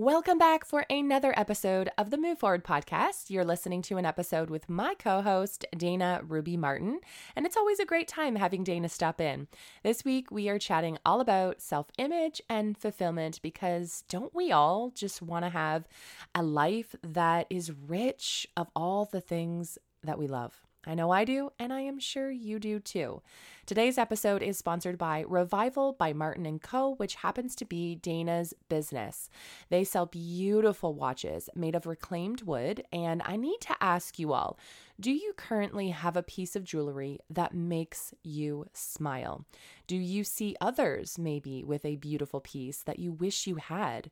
Welcome back for another episode of the Move Forward podcast. You're listening to an episode with my co host, Dana Ruby Martin, and it's always a great time having Dana stop in. This week, we are chatting all about self image and fulfillment because don't we all just want to have a life that is rich of all the things that we love? I know I do, and I am sure you do too. Today's episode is sponsored by Revival by Martin and Co, which happens to be Dana's business. They sell beautiful watches made of reclaimed wood, and I need to ask you all, do you currently have a piece of jewelry that makes you smile? Do you see others maybe with a beautiful piece that you wish you had?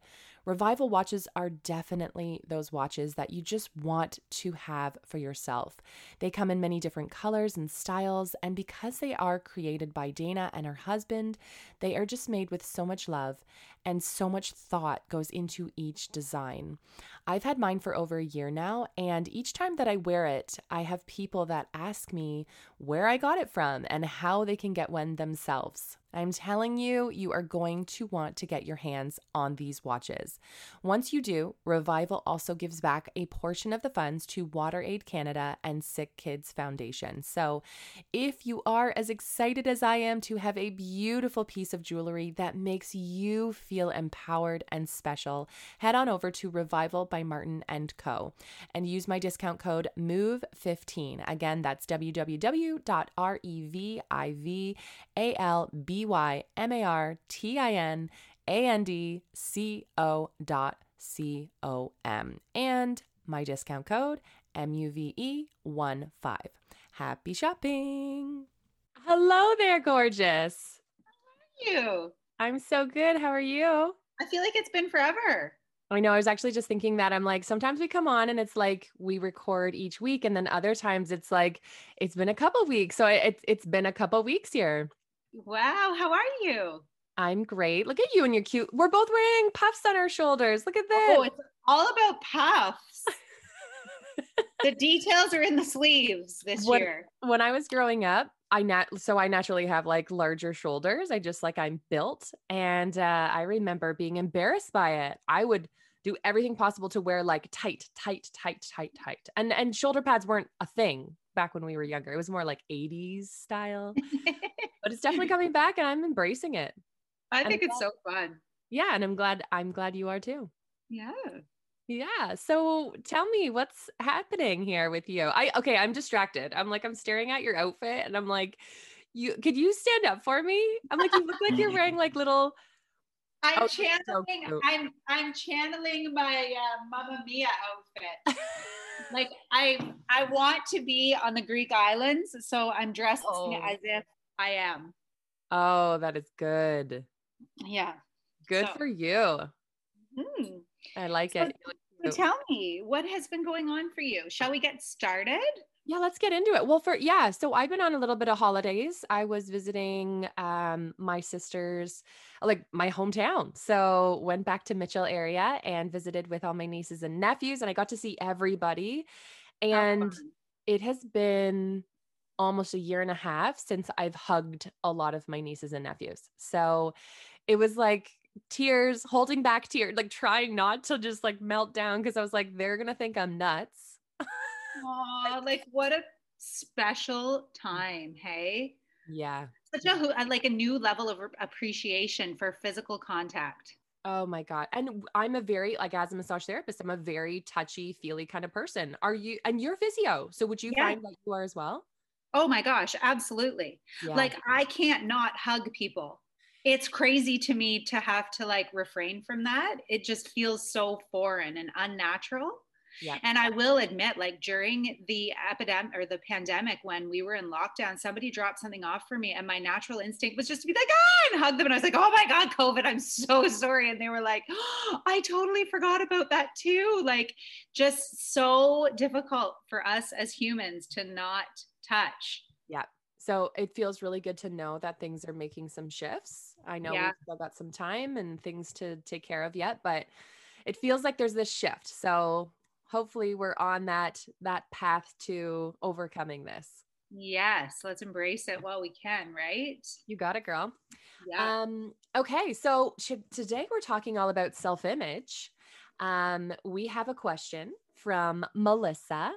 Revival watches are definitely those watches that you just want to have for yourself. They come in many different colors and styles, and because they are created by Dana and her husband, they are just made with so much love and so much thought goes into each design. I've had mine for over a year now, and each time that I wear it, I have people that ask me where I got it from and how they can get one themselves. I'm telling you, you are going to want to get your hands on these watches. Once you do, Revival also gives back a portion of the funds to WaterAid Canada and Sick Kids Foundation. So, if you are as excited as I am to have a beautiful piece of jewelry that makes you feel empowered and special, head on over to Revival by Martin and Co. and use my discount code MOVE15. Again, that's www.revival.b Y M A R T I N A N D C O dot C O M. And my discount code MOVE15. Happy shopping. Hello there, gorgeous. How are you? I'm so good. How are you? I feel like it's been forever. I know. I was actually just thinking that I'm like, sometimes we come on and it's like we record each week, and then other times it's like it's been a couple weeks. So it's it's been a couple weeks here. Wow, how are you? I'm great. Look at you and you're cute. We're both wearing puffs on our shoulders. Look at this. Oh, it's all about puffs. the details are in the sleeves this when, year. When I was growing up, I nat so I naturally have like larger shoulders. I just like I'm built, and uh, I remember being embarrassed by it. I would do everything possible to wear like tight, tight, tight, tight, tight, and and shoulder pads weren't a thing back when we were younger. It was more like 80s style. but it's definitely coming back and I'm embracing it. I think it's so fun. Yeah, and I'm glad I'm glad you are too. Yeah. Yeah. So tell me what's happening here with you. I okay, I'm distracted. I'm like I'm staring at your outfit and I'm like you could you stand up for me? I'm like you look like you're wearing like little I'm oh, channeling so I'm I'm channeling my uh, Mamma Mia outfit. like I I want to be on the Greek islands, so I'm dressed oh. as if I am. Oh, that is good. Yeah. Good so. for you. Hmm. I like so, it. So tell me, what has been going on for you? Shall we get started? Yeah, let's get into it. Well, for yeah, so I've been on a little bit of holidays. I was visiting um my sister's like my hometown. So went back to Mitchell area and visited with all my nieces and nephews and I got to see everybody. And it has been almost a year and a half since I've hugged a lot of my nieces and nephews. So it was like tears, holding back tears, like trying not to just like melt down because I was like, they're gonna think I'm nuts. Aw, like what a special time, hey? Yeah. Such a like a new level of appreciation for physical contact. Oh my God. And I'm a very, like, as a massage therapist, I'm a very touchy, feely kind of person. Are you, and you're physio. So would you yeah. find that you are as well? Oh my gosh, absolutely. Yeah. Like, I can't not hug people. It's crazy to me to have to like refrain from that. It just feels so foreign and unnatural. Yeah. And I will admit, like during the epidemic or the pandemic, when we were in lockdown, somebody dropped something off for me, and my natural instinct was just to be like, ah, and hug them. And I was like, oh my God, COVID, I'm so sorry. And they were like, oh, I totally forgot about that too. Like, just so difficult for us as humans to not touch. Yeah. So it feels really good to know that things are making some shifts. I know yeah. we've still got some time and things to take care of yet, but it feels like there's this shift. So hopefully we're on that that path to overcoming this. Yes let's embrace it while we can right? You got it girl. Yeah. Um okay so should, today we're talking all about self-image. Um, we have a question from Melissa,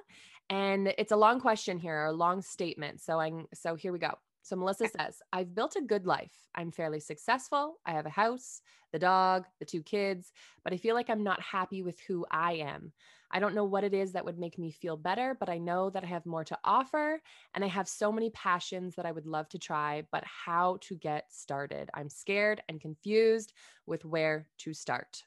and it's a long question here, a long statement. So I'm so here we go. So Melissa says, I've built a good life. I'm fairly successful. I have a house, the dog, the two kids, but I feel like I'm not happy with who I am. I don't know what it is that would make me feel better, but I know that I have more to offer and I have so many passions that I would love to try, but how to get started? I'm scared and confused with where to start.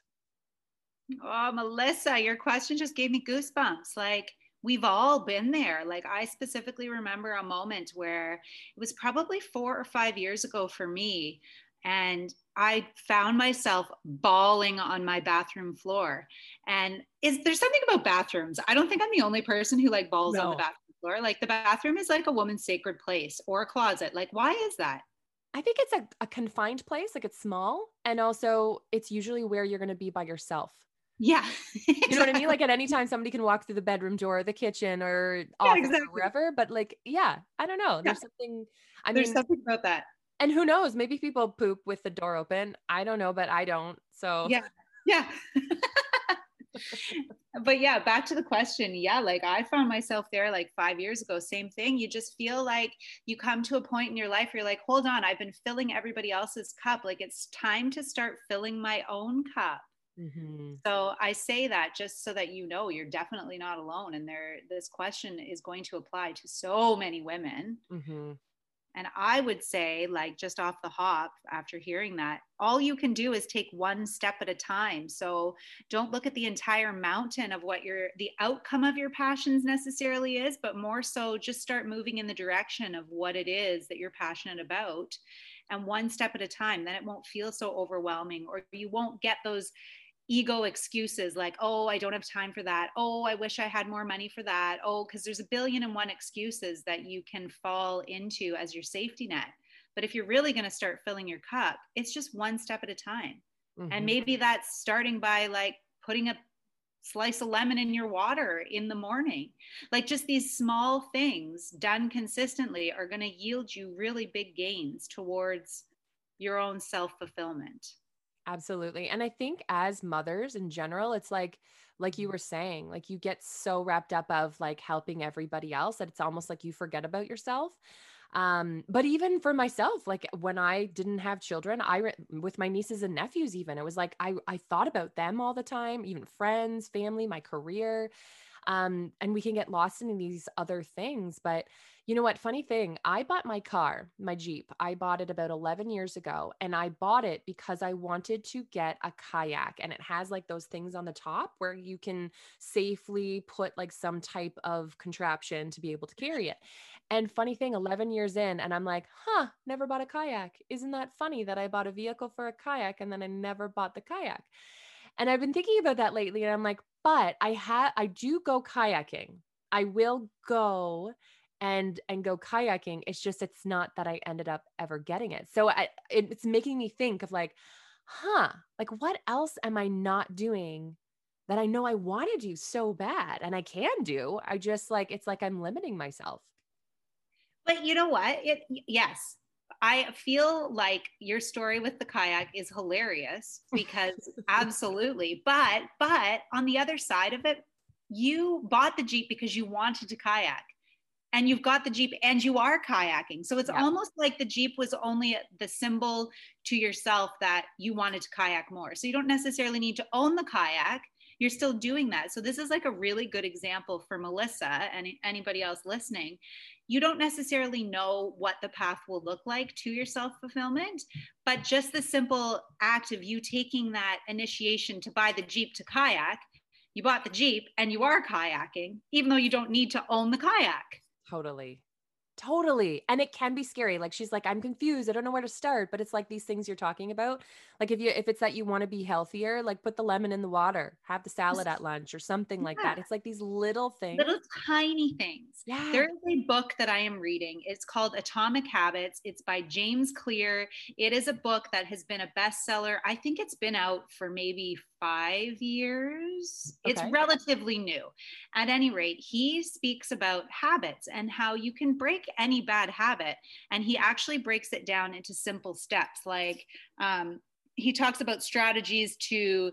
Oh, Melissa, your question just gave me goosebumps. Like, we've all been there. Like, I specifically remember a moment where it was probably four or five years ago for me. And I found myself bawling on my bathroom floor. And is there something about bathrooms? I don't think I'm the only person who like bawls no. on the bathroom floor. Like the bathroom is like a woman's sacred place or a closet. Like, why is that? I think it's a, a confined place, like it's small. And also, it's usually where you're going to be by yourself. Yeah. you know what I mean? Like at any time somebody can walk through the bedroom door, the kitchen or office yeah, exactly. or wherever. But like, yeah, I don't know. There's something I There's mean, something about that. And who knows? Maybe people poop with the door open. I don't know, but I don't. So yeah. Yeah. but yeah, back to the question. Yeah, like I found myself there like five years ago. Same thing. You just feel like you come to a point in your life where you're like, hold on, I've been filling everybody else's cup. Like it's time to start filling my own cup. Mm-hmm. So I say that just so that you know you're definitely not alone. And there, this question is going to apply to so many women. Mm-hmm. And I would say, like, just off the hop after hearing that, all you can do is take one step at a time. So don't look at the entire mountain of what your, the outcome of your passions necessarily is, but more so just start moving in the direction of what it is that you're passionate about. And one step at a time, then it won't feel so overwhelming, or you won't get those ego excuses like, oh, I don't have time for that. Oh, I wish I had more money for that. Oh, because there's a billion and one excuses that you can fall into as your safety net. But if you're really going to start filling your cup, it's just one step at a time. Mm-hmm. And maybe that's starting by like putting a slice of lemon in your water in the morning. Like just these small things done consistently are going to yield you really big gains towards your own self fulfillment. Absolutely. And I think as mothers in general, it's like, like you mm-hmm. were saying, like you get so wrapped up of like helping everybody else that it's almost like you forget about yourself. Um, but even for myself, like when I didn't have children, I with my nieces and nephews, even it was like I I thought about them all the time, even friends, family, my career. Um, and we can get lost in these other things. But you know what? Funny thing, I bought my car, my Jeep. I bought it about 11 years ago, and I bought it because I wanted to get a kayak. And it has like those things on the top where you can safely put like some type of contraption to be able to carry it. And funny thing, 11 years in, and I'm like, huh, never bought a kayak. Isn't that funny that I bought a vehicle for a kayak and then I never bought the kayak? And I've been thinking about that lately, and I'm like, but I have I do go kayaking. I will go and and go kayaking. It's just it's not that I ended up ever getting it. So I, it's making me think of like, huh, like what else am I not doing that I know I want to do so bad and I can do? I just like it's like I'm limiting myself. But you know what? It yes, I feel like your story with the kayak is hilarious because absolutely. But but on the other side of it, you bought the Jeep because you wanted to kayak. And you've got the Jeep and you are kayaking. So it's yeah. almost like the Jeep was only the symbol to yourself that you wanted to kayak more. So you don't necessarily need to own the kayak. You're still doing that. So this is like a really good example for Melissa and anybody else listening you don't necessarily know what the path will look like to your self fulfillment, but just the simple act of you taking that initiation to buy the Jeep to kayak, you bought the Jeep and you are kayaking, even though you don't need to own the kayak. Totally. Totally. And it can be scary. Like she's like, I'm confused. I don't know where to start. But it's like these things you're talking about. Like if you if it's that you want to be healthier, like put the lemon in the water, have the salad at lunch or something like that. It's like these little things. Little tiny things. Yeah. There is a book that I am reading. It's called Atomic Habits. It's by James Clear. It is a book that has been a bestseller. I think it's been out for maybe five years. Okay. It's relatively new. At any rate, he speaks about habits and how you can break any bad habit. And he actually breaks it down into simple steps. Like um, he talks about strategies to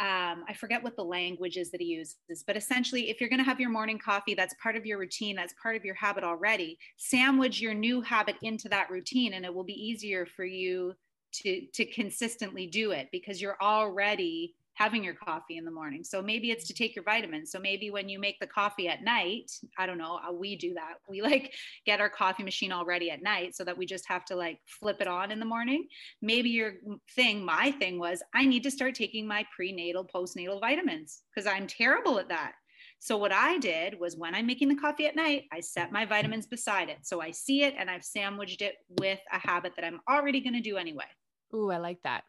um, I forget what the language is that he uses, but essentially, if you're going to have your morning coffee, that's part of your routine, that's part of your habit already. Sandwich your new habit into that routine, and it will be easier for you to to consistently do it because you're already having your coffee in the morning. So maybe it's to take your vitamins. So maybe when you make the coffee at night, I don't know, uh, we do that. We like get our coffee machine already at night so that we just have to like flip it on in the morning. Maybe your thing, my thing was I need to start taking my prenatal, postnatal vitamins because I'm terrible at that. So what I did was when I'm making the coffee at night, I set my vitamins beside it. So I see it and I've sandwiched it with a habit that I'm already going to do anyway. Ooh, I like that.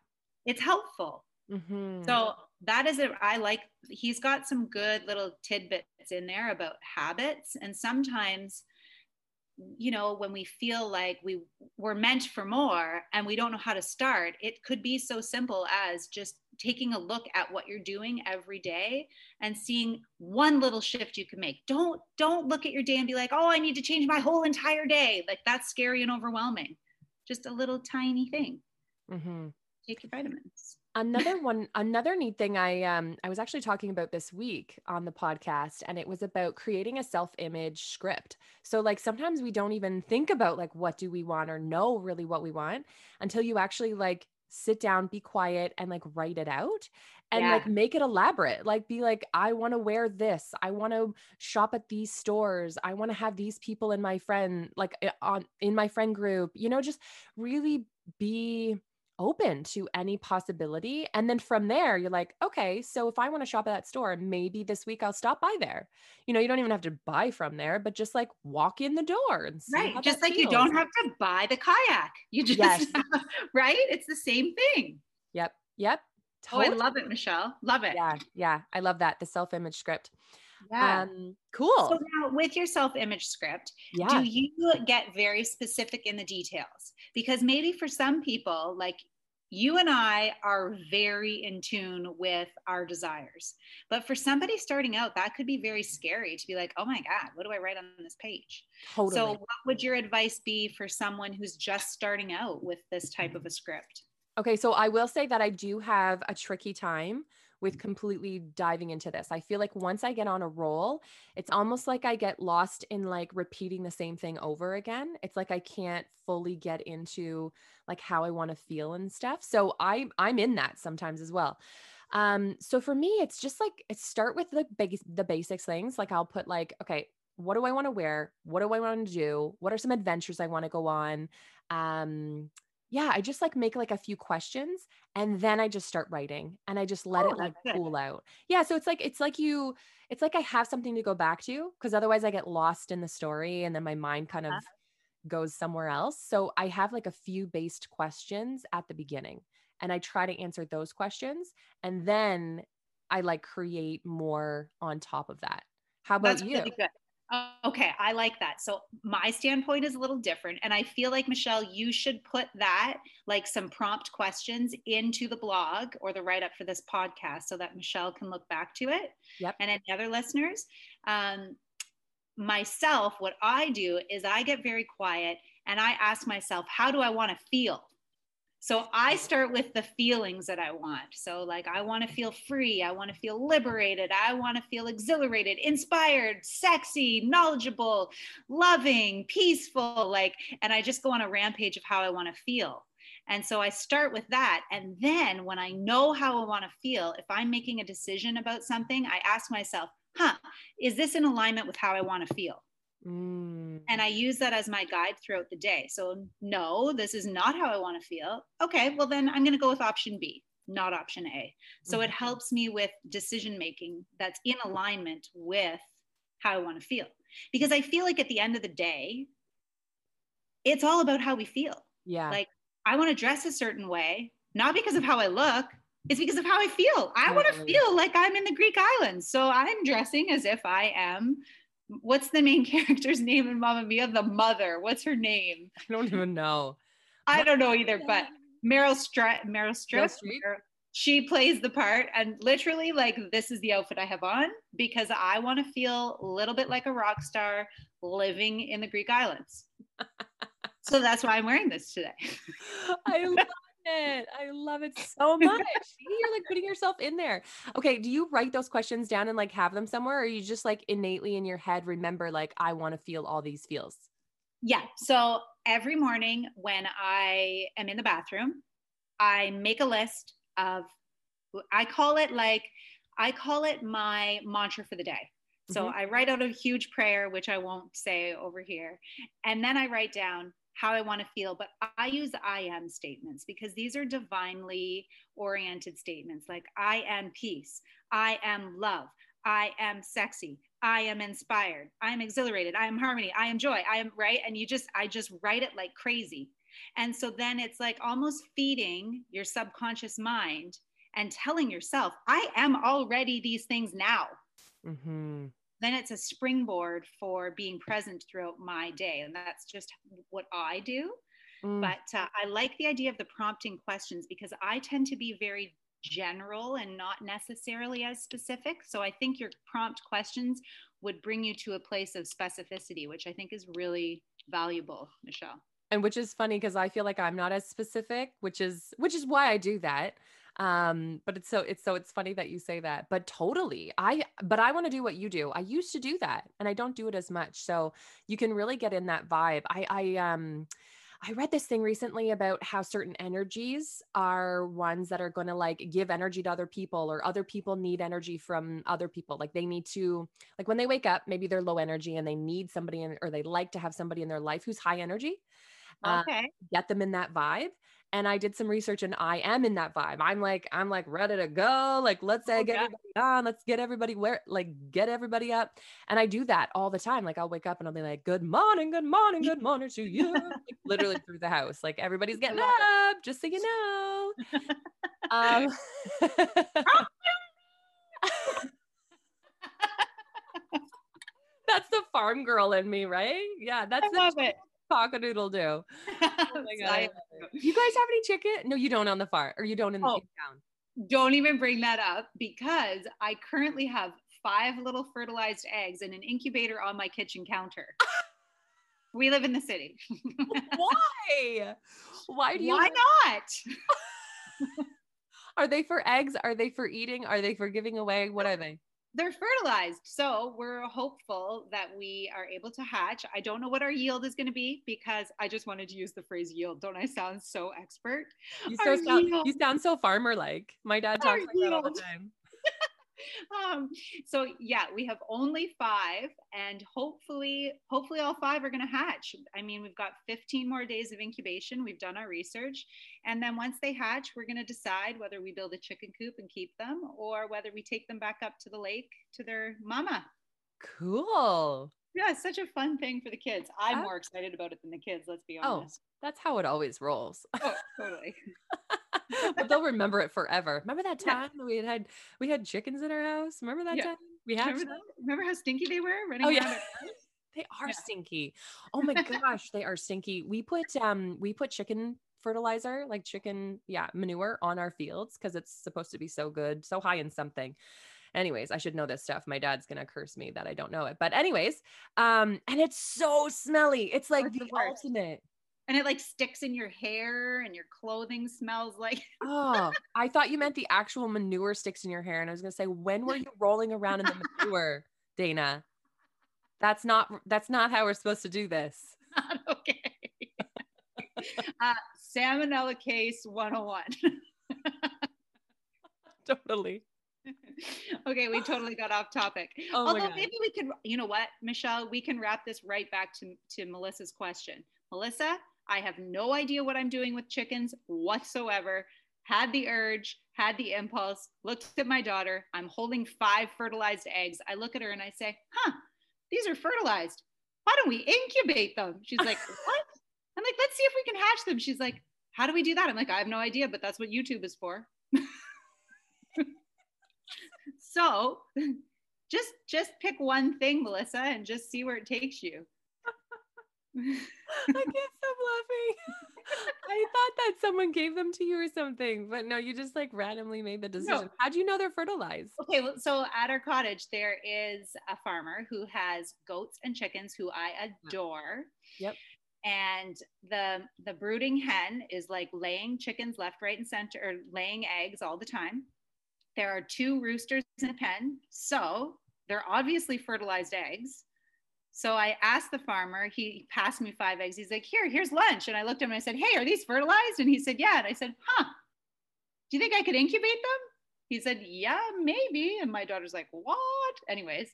It's helpful. Mm-hmm. So that is it. I like, he's got some good little tidbits in there about habits. And sometimes, you know, when we feel like we were meant for more and we don't know how to start, it could be so simple as just taking a look at what you're doing every day and seeing one little shift you can make. Don't don't look at your day and be like, "Oh, I need to change my whole entire day." Like that's scary and overwhelming. Just a little tiny thing. Mm-hmm. Take your vitamins. Another one another neat thing i um i was actually talking about this week on the podcast and it was about creating a self-image script. So like sometimes we don't even think about like what do we want or know really what we want until you actually like sit down be quiet and like write it out and yeah. like make it elaborate. Like be like i want to wear this. I want to shop at these stores. I want to have these people in my friend like eh, on in my friend group. You know just really be open to any possibility. And then from there, you're like, okay, so if I want to shop at that store, maybe this week I'll stop by there. You know, you don't even have to buy from there, but just like walk in the door and right. Just like feels. you don't have to buy the kayak. You just yes. right. It's the same thing. Yep. Yep. Totally. Oh, I love it, Michelle. Love it. Yeah. Yeah. I love that. The self-image script. Yeah. Um, cool. So now with your self-image script, yeah. do you get very specific in the details? Because maybe for some people, like you and I are very in tune with our desires. But for somebody starting out, that could be very scary to be like, oh my God, what do I write on this page? Totally. So, what would your advice be for someone who's just starting out with this type of a script? Okay, so I will say that I do have a tricky time with completely diving into this. I feel like once I get on a roll, it's almost like I get lost in like repeating the same thing over again. It's like I can't fully get into like how I want to feel and stuff. So I I'm in that sometimes as well. Um so for me it's just like it start with the big the basics things. Like I'll put like okay, what do I want to wear? What do I want to do? What are some adventures I want to go on? Um yeah, I just like make like a few questions and then I just start writing and I just let oh, it like cool out. Yeah. So it's like, it's like you, it's like I have something to go back to because otherwise I get lost in the story and then my mind kind of uh-huh. goes somewhere else. So I have like a few based questions at the beginning and I try to answer those questions and then I like create more on top of that. How about That's you? Really Okay, I like that. So my standpoint is a little different. And I feel like, Michelle, you should put that, like some prompt questions, into the blog or the write up for this podcast so that Michelle can look back to it. Yep. And any other listeners. Um, myself, what I do is I get very quiet and I ask myself, how do I want to feel? So I start with the feelings that I want. So, like, I want to feel free. I want to feel liberated. I want to feel exhilarated, inspired, sexy, knowledgeable, loving, peaceful. Like, and I just go on a rampage of how I want to feel. And so I start with that. And then when I know how I want to feel, if I'm making a decision about something, I ask myself, huh, is this in alignment with how I want to feel? Mm. And I use that as my guide throughout the day. So, no, this is not how I want to feel. Okay, well, then I'm going to go with option B, not option A. So, mm-hmm. it helps me with decision making that's in alignment with how I want to feel. Because I feel like at the end of the day, it's all about how we feel. Yeah. Like, I want to dress a certain way, not because of how I look, it's because of how I feel. I want to feel like I'm in the Greek islands. So I'm dressing as if I am what's the main character's name in Mamma Mia? The mother. What's her name? I don't even know. I don't know either, but Meryl Streep. Meryl Streep. She plays the part, and literally, like, this is the outfit I have on because I want to feel a little bit like a rock star living in the Greek islands. so that's why I'm wearing this today. I love it. I love it so much. You're like putting yourself in there. Okay. Do you write those questions down and like have them somewhere? Or you just like innately in your head remember, like, I want to feel all these feels? Yeah. So every morning when I am in the bathroom, I make a list of, I call it like, I call it my mantra for the day. So mm-hmm. I write out a huge prayer, which I won't say over here. And then I write down how I want to feel. But I use I am statements because these are divinely oriented statements like I am peace, I am love, I am sexy, I am inspired, I am exhilarated, I am harmony, I am joy, I am right. And you just, I just write it like crazy. And so then it's like almost feeding your subconscious mind and telling yourself, I am already these things now. Mm-hmm then it's a springboard for being present throughout my day. And that's just what I do. Mm. But uh, I like the idea of the prompting questions because I tend to be very general and not necessarily as specific. So I think your prompt questions would bring you to a place of specificity, which I think is really valuable, Michelle. And which is funny because I feel like I'm not as specific, which is which is why I do that um but it's so it's so it's funny that you say that but totally i but i want to do what you do i used to do that and i don't do it as much so you can really get in that vibe i i um I read this thing recently about how certain energies are ones that are going to like give energy to other people, or other people need energy from other people. Like they need to, like when they wake up, maybe they're low energy and they need somebody in, or they like to have somebody in their life who's high energy. Uh, okay. Uh, get them in that vibe and I did some research and I am in that vibe. I'm like, I'm like ready to go. Like, let's say, get everybody on, let's get everybody where like get everybody up. And I do that all the time. Like I'll wake up and I'll be like, good morning, good morning, good morning to you. like, literally through the house. Like everybody's getting up, just so you know. um That's the farm girl in me, right? Yeah, that's I love it cockadoodle do. Oh you guys have any chicken? No, you don't on the farm or you don't in, oh, in town. Don't even bring that up because I currently have five little fertilized eggs in an incubator on my kitchen counter. we live in the city. Why? Why do you? Why not? are they for eggs? Are they for eating? Are they for giving away? What are they? They're fertilized. So we're hopeful that we are able to hatch. I don't know what our yield is going to be because I just wanted to use the phrase yield. Don't I sound so expert? You, so sound, you sound so farmer like. My dad talks our like yield. that all the time. um, so yeah, we have only five, and hopefully, hopefully all five are going to hatch. I mean, we've got 15 more days of incubation. We've done our research, and then once they hatch, we're going to decide whether we build a chicken coop and keep them, or whether we take them back up to the lake to their mama. Cool. Yeah, it's such a fun thing for the kids. I'm more excited about it than the kids. Let's be oh, honest. Oh, that's how it always rolls. Oh, totally. But they'll remember it forever. Remember that time yeah. we had had we had chickens in our house? Remember that yeah. time? We had remember, remember, how stinky they were running oh, yeah. they are yeah. stinky. Oh my gosh, they are stinky. We put um we put chicken fertilizer, like chicken, yeah, manure on our fields because it's supposed to be so good, so high in something. Anyways, I should know this stuff. My dad's gonna curse me that I don't know it. But anyways, um, and it's so smelly. It's like the, the ultimate and it like sticks in your hair and your clothing smells like oh i thought you meant the actual manure sticks in your hair and i was going to say when were you rolling around in the manure dana? That's not that's not how we're supposed to do this. Not okay. Uh, salmonella case 101 totally. Okay, we totally got off topic. Oh Although maybe we could, you know what, Michelle, we can wrap this right back to, to Melissa's question. Melissa, I have no idea what I'm doing with chickens whatsoever. Had the urge, had the impulse, looked at my daughter. I'm holding five fertilized eggs. I look at her and I say, huh, these are fertilized. Why don't we incubate them? She's like, what? I'm like, let's see if we can hatch them. She's like, how do we do that? I'm like, I have no idea, but that's what YouTube is for. so just just pick one thing, Melissa, and just see where it takes you. I can't stop laughing. I thought that someone gave them to you or something, but no, you just like randomly made the decision. No. How do you know they're fertilized? Okay, well, so at our cottage, there is a farmer who has goats and chickens who I adore. Yep. and the the brooding hen is like laying chickens left right and center or laying eggs all the time there are two roosters in the pen so they're obviously fertilized eggs so i asked the farmer he passed me five eggs he's like here here's lunch and i looked at him and i said hey are these fertilized and he said yeah and i said huh do you think i could incubate them he said yeah maybe and my daughter's like what anyways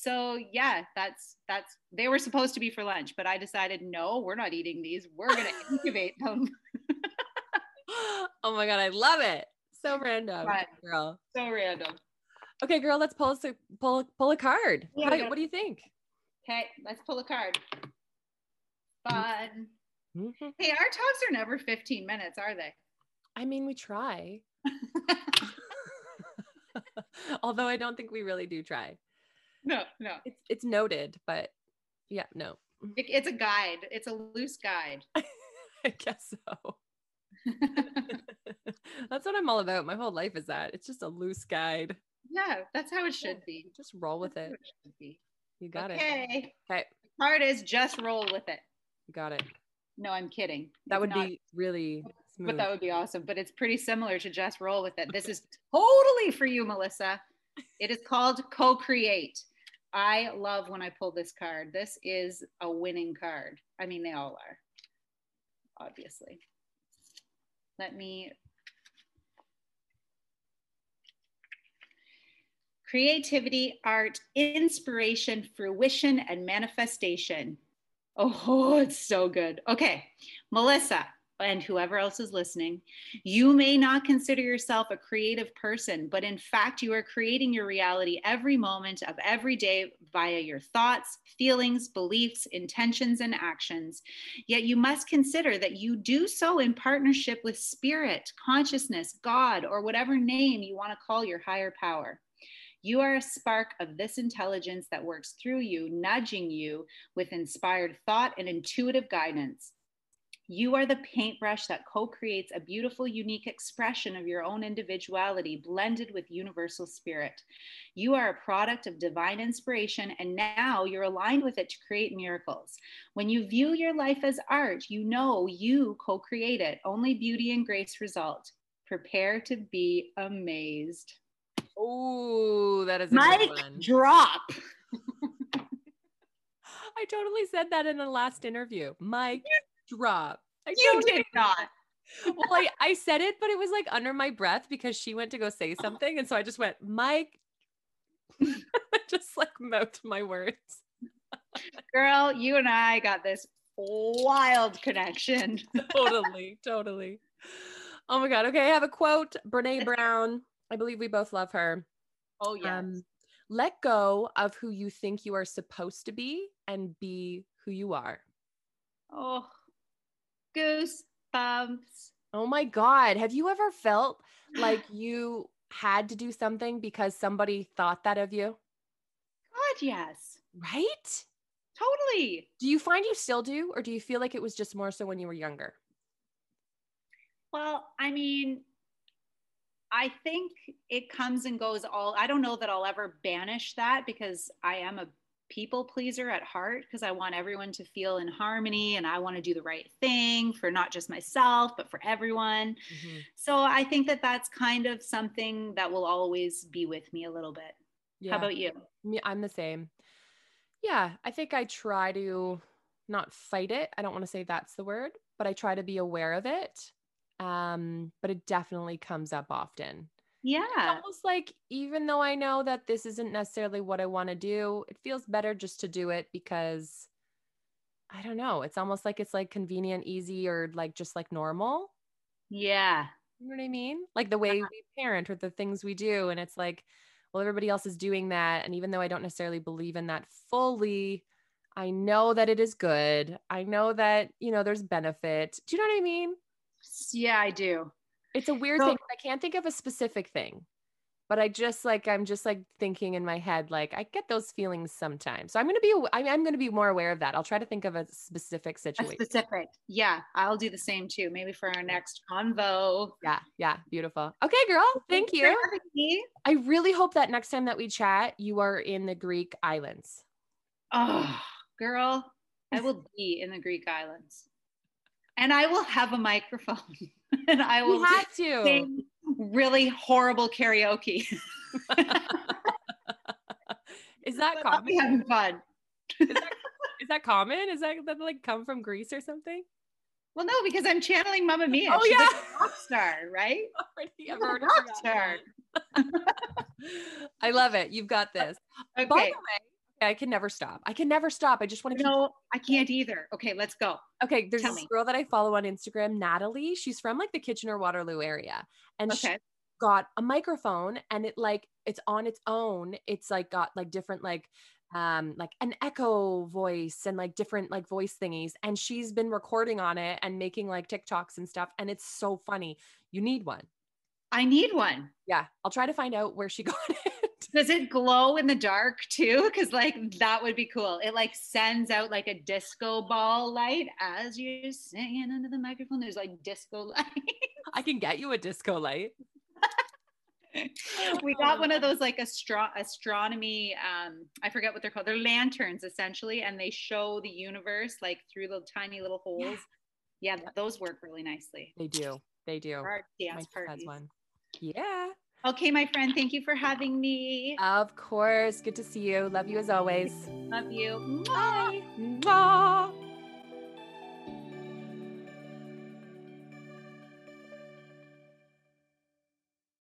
so yeah, that's that's they were supposed to be for lunch, but I decided no, we're not eating these. We're gonna incubate them. oh my god, I love it. So random, girl. So random. Okay, girl, let's pull a pull pull a card. Yeah, what, what do you think? Okay, let's pull a card. Fun. Mm-hmm. Hey, our talks are never 15 minutes, are they? I mean, we try. Although I don't think we really do try no, no. It's it's noted, but yeah, no. It, it's a guide. It's a loose guide. I guess so. that's what I'm all about. My whole life is that. It's just a loose guide. Yeah, that's how it should be. Just roll with it. it you got okay. it. Okay. Okay. Part is just roll with it. You got it. No, I'm kidding. That it's would not, be really smooth. But that would be awesome. But it's pretty similar to just roll with it. This is totally for you, Melissa. It is called co-create. I love when I pull this card. This is a winning card. I mean, they all are, obviously. Let me. Creativity, art, inspiration, fruition, and manifestation. Oh, it's so good. Okay, Melissa, and whoever else is listening, you may not consider yourself a creative person, but in fact, you are creating your reality every moment of every day via your thoughts, feelings, beliefs, intentions, and actions. Yet you must consider that you do so in partnership with spirit, consciousness, God, or whatever name you want to call your higher power. You are a spark of this intelligence that works through you, nudging you with inspired thought and intuitive guidance. You are the paintbrush that co creates a beautiful, unique expression of your own individuality blended with universal spirit. You are a product of divine inspiration, and now you're aligned with it to create miracles. When you view your life as art, you know you co create it. Only beauty and grace result. Prepare to be amazed. Oh, that is a Mic drop. I totally said that in the last interview. Mic drop. I you did not. well, I, I said it, but it was like under my breath because she went to go say something. And so I just went, Mic, just like mouthed my words. Girl, you and I got this wild connection. totally, totally. Oh my God. Okay. I have a quote. Brene Brown. I believe we both love her. Oh, yes. Um, let go of who you think you are supposed to be and be who you are. Oh, goosebumps. Oh my God. Have you ever felt like you had to do something because somebody thought that of you? God, yes. Right? Totally. Do you find you still do, or do you feel like it was just more so when you were younger? Well, I mean, I think it comes and goes all. I don't know that I'll ever banish that because I am a people pleaser at heart because I want everyone to feel in harmony and I want to do the right thing for not just myself, but for everyone. Mm-hmm. So I think that that's kind of something that will always be with me a little bit. Yeah. How about you? I'm the same. Yeah, I think I try to not fight it. I don't want to say that's the word, but I try to be aware of it. Um, but it definitely comes up often. Yeah. It's almost like even though I know that this isn't necessarily what I want to do, it feels better just to do it because I don't know. It's almost like it's like convenient, easy, or like just like normal. Yeah. You know what I mean? Like the way we parent or the things we do. And it's like, well, everybody else is doing that. And even though I don't necessarily believe in that fully, I know that it is good. I know that, you know, there's benefit. Do you know what I mean? Yeah, I do. It's a weird so, thing. I can't think of a specific thing, but I just like I'm just like thinking in my head like I get those feelings sometimes. So I'm gonna be I'm, I'm gonna be more aware of that. I'll try to think of a specific situation. A specific, yeah. I'll do the same too. Maybe for our next convo. Yeah, yeah, beautiful. Okay, girl. Thank you. I really hope that next time that we chat, you are in the Greek islands. Oh, girl, I will be in the Greek islands. And I will have a microphone. and I will you have to sing really horrible karaoke. is that I'll common? be having fun. Is that, is that common? Is that, that like come from Greece or something? Well, no, because I'm channeling Mamma Mia. Oh, She's yeah. like rock star, right? Already, I've already rock star. I love it. You've got this. By the Okay. way, I can never stop. I can never stop. I just want to keep No, I can't either. Okay, let's go. Okay, there's Tell this me. girl that I follow on Instagram, Natalie. She's from like the Kitchener Waterloo area. And she got a microphone and it like it's on its own. It's like got like different like um like an echo voice and like different like voice thingies. And she's been recording on it and making like TikToks and stuff. And it's so funny. You need one. I need one. Yeah. I'll try to find out where she got it. Does it glow in the dark too? Because like that would be cool. It like sends out like a disco ball light as you're singing into the microphone. There's like disco light. I can get you a disco light. we got one of those like astro- astronomy. Um, I forget what they're called. They're lanterns essentially, and they show the universe like through the tiny little holes. Yeah, those work really nicely. They do. They do. For our My dance niece has one. Yeah. Okay, my friend, thank you for having me. Of course. Good to see you. Love you as always. Love you. Bye. Bye.